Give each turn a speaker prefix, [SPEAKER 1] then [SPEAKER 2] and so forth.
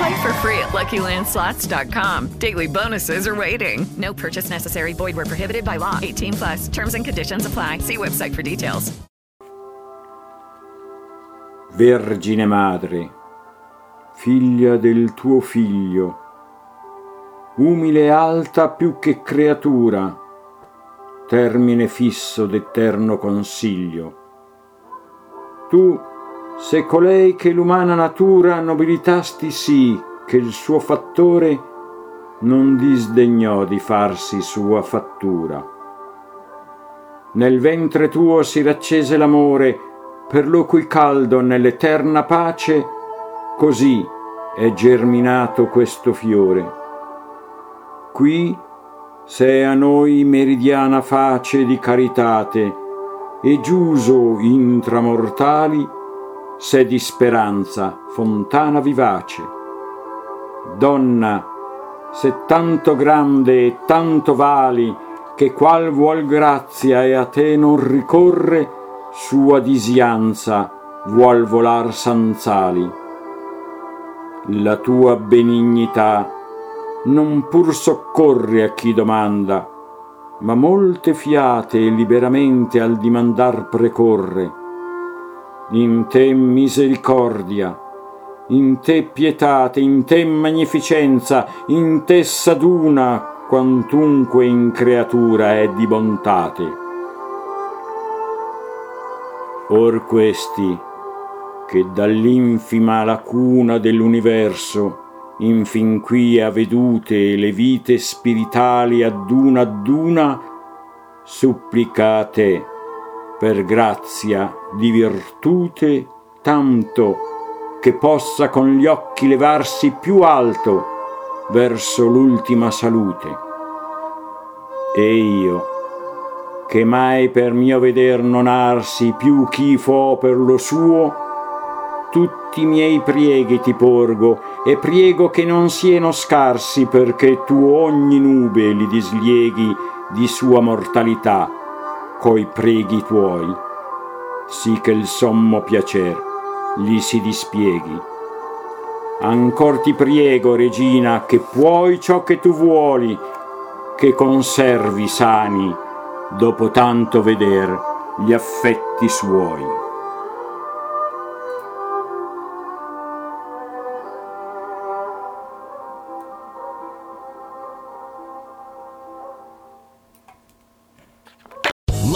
[SPEAKER 1] Play for free at LuckyLandSlots.com. Daily bonuses are waiting. No purchase necessary. Void where prohibited by law. 18 plus. Terms and conditions apply. See website for details.
[SPEAKER 2] Vergine Madre, figlia del tuo figlio, umile e alta più che creatura, termine fisso d'eterno consiglio. Tu se colei che l'umana natura nobilitasti sì che il suo fattore non disdegnò di farsi sua fattura. Nel ventre tuo si raccese l'amore, per lo cui caldo nell'eterna pace, così è germinato questo fiore. Qui se a noi meridiana face di caritate, e giuso intramortali, se di speranza fontana vivace. Donna, se tanto grande e tanto vali, che qual vuol grazia e a te non ricorre, sua disianza vuol volar sanzali. La tua benignità non pur soccorre a chi domanda, ma molte fiate liberamente al dimandar precorre in te misericordia, in te pietate, in te magnificenza, in te saduna, quantunque in creatura è di bontate. Or questi, che dall'infima lacuna dell'universo, infin qui ha vedute le vite spiritali ad una ad una, supplicate per grazia di virtute tanto che possa con gli occhi levarsi più alto verso l'ultima salute. E io, che mai per mio veder non arsi più chi fo per lo suo, tutti i miei prieghi ti porgo e priego che non sieno scarsi perché tu ogni nube li dislieghi di sua mortalità coi preghi tuoi, sì che il sommo piacer gli si dispieghi. Ancor ti priego, regina, che puoi ciò che tu vuoli, che conservi sani, dopo tanto veder, gli affetti suoi.